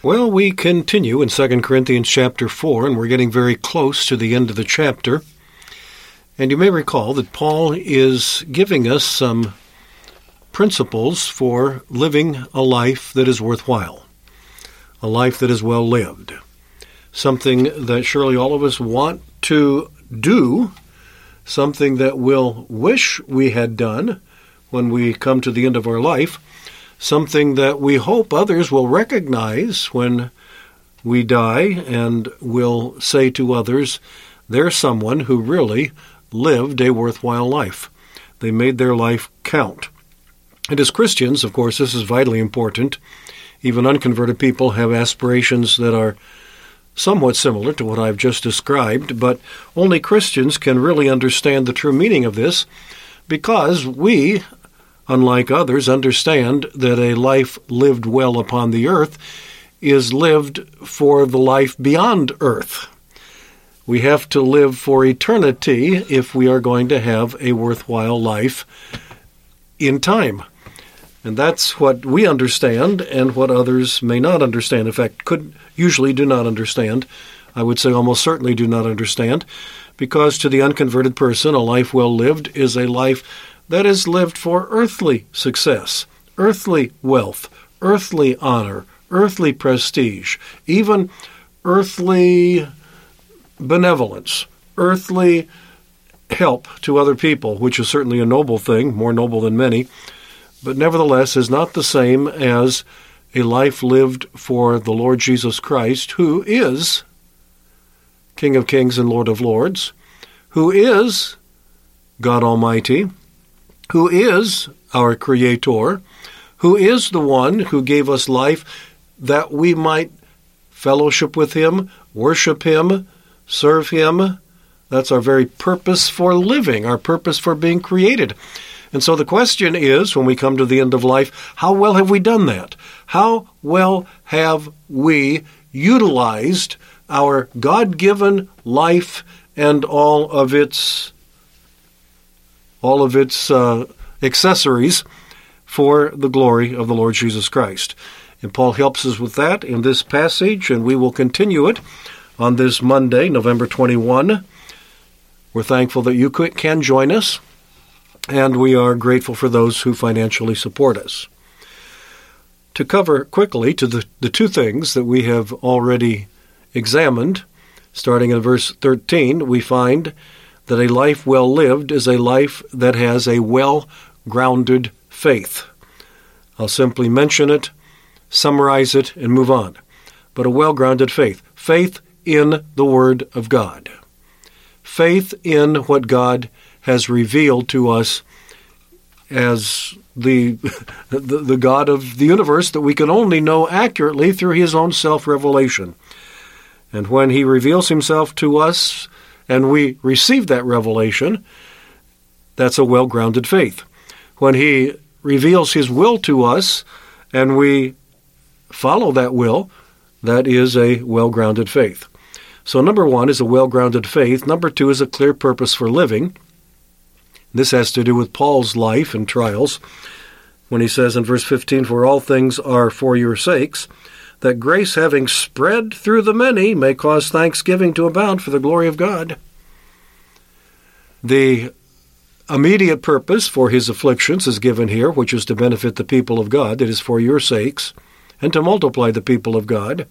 Well, we continue in 2 Corinthians chapter 4, and we're getting very close to the end of the chapter. And you may recall that Paul is giving us some principles for living a life that is worthwhile, a life that is well lived, something that surely all of us want to do, something that we'll wish we had done when we come to the end of our life, something that we hope others will recognize when we die and will say to others, there's someone who really lived a worthwhile life. They made their life count. And as Christians, of course, this is vitally important. Even unconverted people have aspirations that are somewhat similar to what I've just described, but only Christians can really understand the true meaning of this because we, unlike others, understand that a life lived well upon the earth is lived for the life beyond earth. We have to live for eternity if we are going to have a worthwhile life in time. And that's what we understand and what others may not understand. In fact, could usually do not understand. I would say almost certainly do not understand, because to the unconverted person, a life well lived is a life that is lived for earthly success, earthly wealth, earthly honor, earthly prestige, even earthly benevolence, earthly help to other people, which is certainly a noble thing, more noble than many, but nevertheless is not the same as a life lived for the Lord Jesus Christ, who is King of Kings and Lord of Lords, who is God Almighty, who is our Creator, who is the one who gave us life that we might fellowship with Him, worship Him, serve Him. That's our very purpose for living, our purpose for being created. And so the question is, when we come to the end of life, how well have we done that? How well have we utilized our God given life and all of its all of its uh, accessories for the glory of the Lord Jesus Christ. And Paul helps us with that in this passage, and we will continue it on this Monday, November 21. We're thankful that you can join us, and we are grateful for those who financially support us. To cover quickly to the, the two things that we have already examined, starting in verse 13, we find that a life well lived is a life that has a well grounded faith. I'll simply mention it, summarize it, and move on. But a well grounded faith. Faith in the Word of God. Faith in what God has revealed to us as the, the, the God of the universe that we can only know accurately through His own self revelation. And when He reveals Himself to us and we receive that revelation, that's a well grounded faith. When He reveals His will to us and we follow that will, that is a well grounded faith. So, number one is a well grounded faith. Number two is a clear purpose for living. This has to do with Paul's life and trials when he says in verse 15, For all things are for your sakes, that grace having spread through the many may cause thanksgiving to abound for the glory of God. The immediate purpose for his afflictions is given here, which is to benefit the people of God, that is for your sakes, and to multiply the people of God.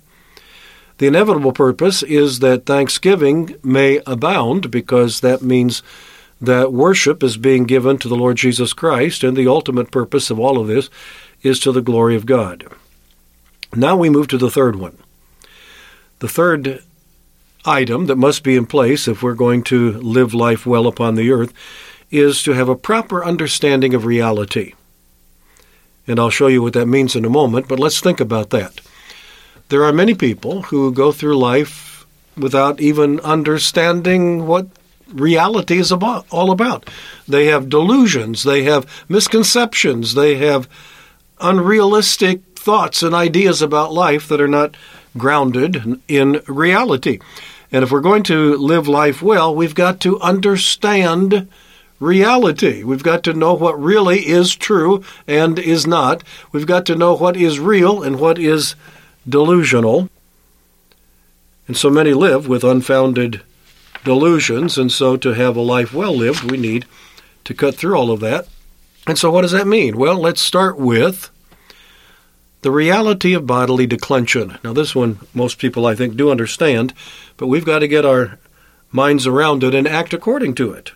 The inevitable purpose is that thanksgiving may abound, because that means that worship is being given to the Lord Jesus Christ, and the ultimate purpose of all of this is to the glory of God. Now we move to the third one. The third item that must be in place if we're going to live life well upon the earth is to have a proper understanding of reality. And I'll show you what that means in a moment, but let's think about that. There are many people who go through life without even understanding what reality is about, all about. They have delusions, they have misconceptions, they have unrealistic thoughts and ideas about life that are not grounded in reality. And if we're going to live life well, we've got to understand reality. We've got to know what really is true and is not. We've got to know what is real and what is delusional. And so many live with unfounded delusions, and so to have a life well lived, we need to cut through all of that. And so, what does that mean? Well, let's start with the reality of bodily declension. Now, this one most people, I think, do understand, but we've got to get our minds around it and act according to it.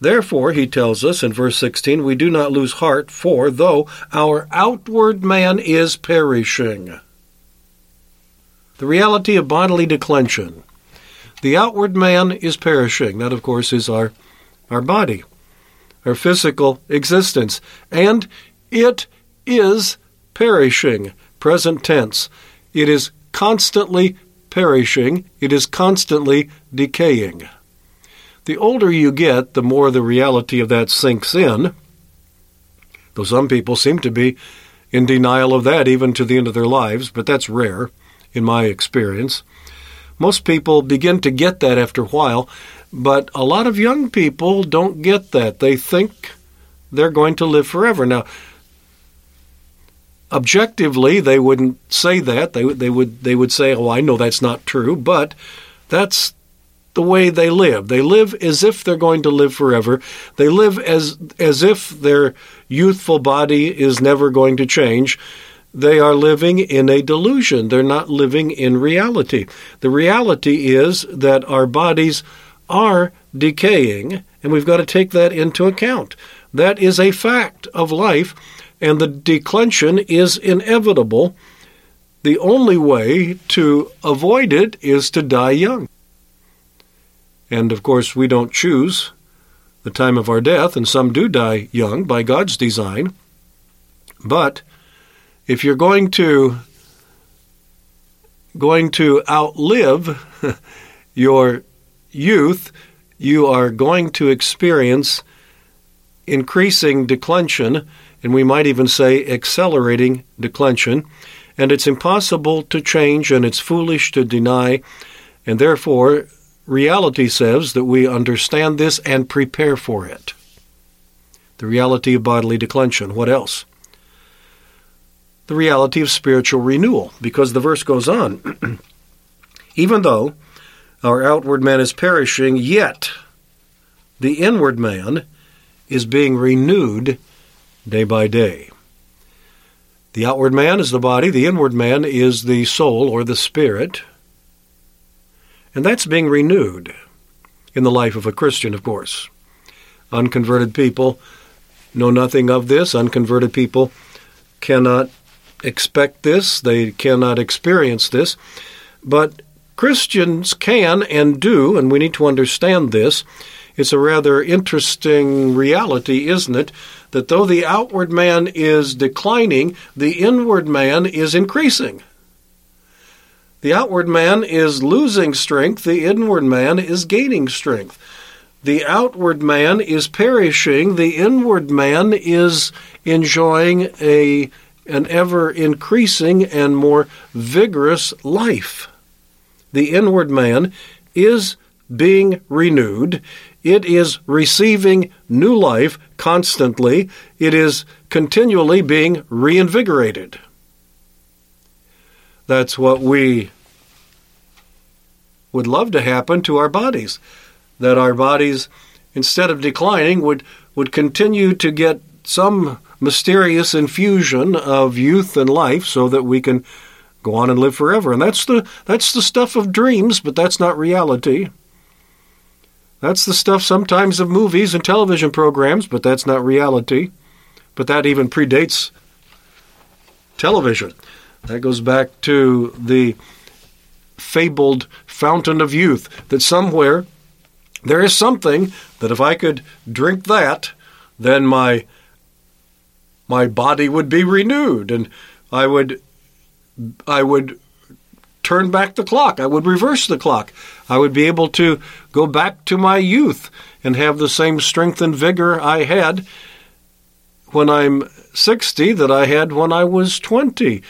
Therefore, he tells us in verse 16, we do not lose heart, for though our outward man is perishing. The reality of bodily declension. The outward man is perishing. That, of course, is our, our body, our physical existence. And it is perishing. Present tense. It is constantly perishing. It is constantly decaying. The older you get, the more the reality of that sinks in. Though some people seem to be in denial of that even to the end of their lives, but that's rare in my experience. Most people begin to get that after a while, but a lot of young people don't get that. They think they're going to live forever. Now, objectively, they wouldn't say that. They, they, would, they would say, oh, I know that's not true, but that's the way they live. They live as if they're going to live forever. They live as as if their youthful body is never going to change. They are living in a delusion. They're not living in reality. The reality is that our bodies are decaying, and we've got to take that into account. That is a fact of life, and the declension is inevitable. The only way to avoid it is to die young. And of course, we don't choose the time of our death, and some do die young by God's design. But if you're going to going to outlive your youth, you are going to experience increasing declension, and we might even say accelerating declension. And it's impossible to change, and it's foolish to deny, and therefore reality says that we understand this and prepare for it. The reality of bodily declension. What else? the reality of spiritual renewal, because the verse goes on. Even though our outward man is perishing, yet the inward man is being renewed day by day. The outward man is the body, the inward man is the soul or the spirit. And that's being renewed in the life of a Christian, of course. Unconverted people know nothing of this. Unconverted people cannot expect this, they cannot experience this. But Christians can and do, and we need to understand this. It's a rather interesting reality, isn't it? That though the outward man is declining, the inward man is increasing. The outward man is losing strength, the inward man is gaining strength. The outward man is perishing, the inward man is enjoying a an ever increasing and more vigorous life. The inward man is being renewed. It is receiving new life constantly. It is continually being reinvigorated. That's what we would love to happen to our bodies. That our bodies, instead of declining, would, would continue to get some mysterious infusion of youth and life so that we can go on and live forever. And that's the, that's the stuff of dreams, but that's not reality. That's the stuff sometimes of movies and television programs, but that's not reality. But that even predates television. That goes back to the fabled fountain of youth, that somewhere there is something that if I could drink that, then my my body would be renewed and I would I would turn back the clock. I would reverse the clock. I would be able to go back to my youth and have the same strength and vigor I had when I'm 60 that I had when I was 20.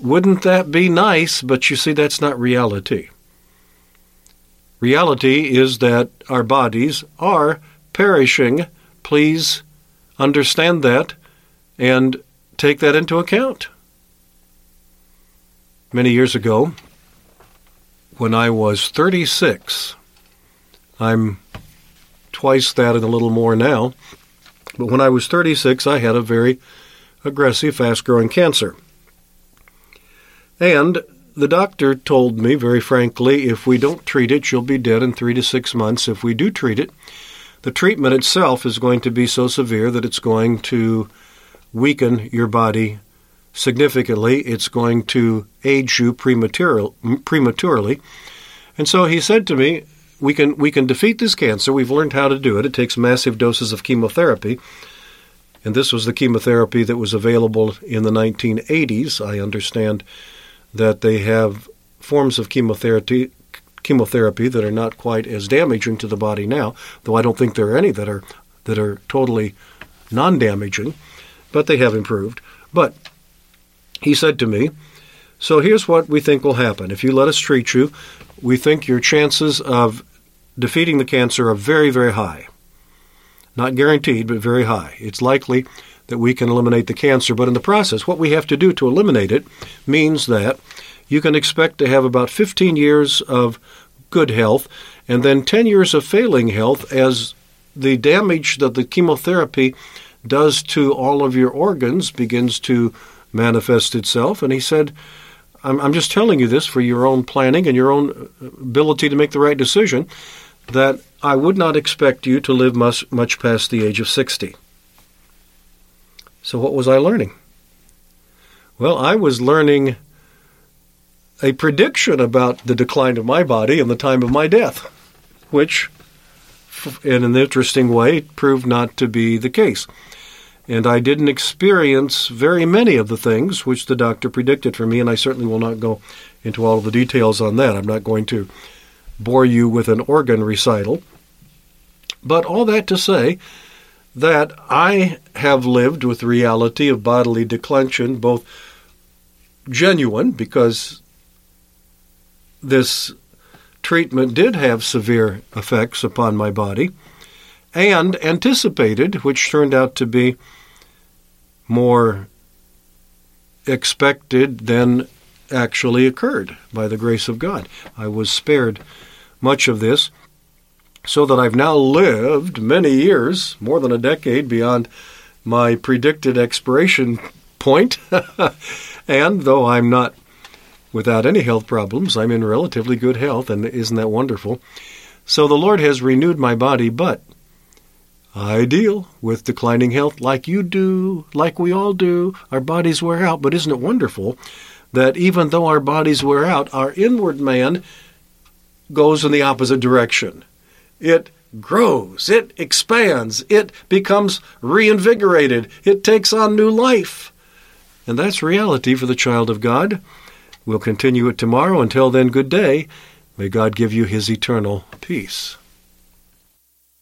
Wouldn't that be nice? But you see, that's not reality. Reality is that our bodies are perishing. Please understand that and take that into account. Many years ago, when I was 36, I'm twice that and a little more now, but when I was 36, I had a very aggressive, fast growing cancer. And the doctor told me very frankly if we don't treat it, you'll be dead in three to six months. If we do treat it, the treatment itself is going to be so severe that it's going to weaken your body significantly. It's going to age you prematurely. And so he said to me, we can, we can defeat this cancer. We've learned how to do it. It takes massive doses of chemotherapy. And this was the chemotherapy that was available in the 1980s. I understand that they have forms of chemotherapy chemotherapy that are not quite as damaging to the body now, though I don't think there are any that are that are totally non-damaging, but they have improved. But he said to me, "So here's what we think will happen. If you let us treat you, we think your chances of defeating the cancer are very very high. Not guaranteed, but very high. It's likely that we can eliminate the cancer. But in the process, what we have to do to eliminate it means that you can expect to have about 15 years of good health and then 10 years of failing health as the damage that the chemotherapy does to all of your organs begins to manifest itself. And he said, I'm, I'm just telling you this for your own planning and your own ability to make the right decision, that I would not expect you to live much, much past the age of 60. So, what was I learning? Well, I was learning a prediction about the decline of my body and the time of my death, which, in an interesting way, proved not to be the case. And I didn't experience very many of the things which the doctor predicted for me, and I certainly will not go into all of the details on that. I'm not going to bore you with an organ recital. But all that to say, that I have lived with reality of bodily declension, both genuine, because this treatment did have severe effects upon my body, and anticipated, which turned out to be more expected than actually occurred by the grace of God. I was spared much of this so that I've now lived many years, more than a decade beyond my predicted expiration point. and though I'm not without any health problems, I'm in relatively good health, and isn't that wonderful? So the Lord has renewed my body, but I deal with declining health like you do, like we all do. Our bodies wear out, but isn't it wonderful that even though our bodies wear out, our inward man goes in the opposite direction? it grows, it expands, it becomes reinvigorated, it takes on new life. And that's reality for the child of God. We'll continue it tomorrow. Until then, good day. May God give you his eternal peace.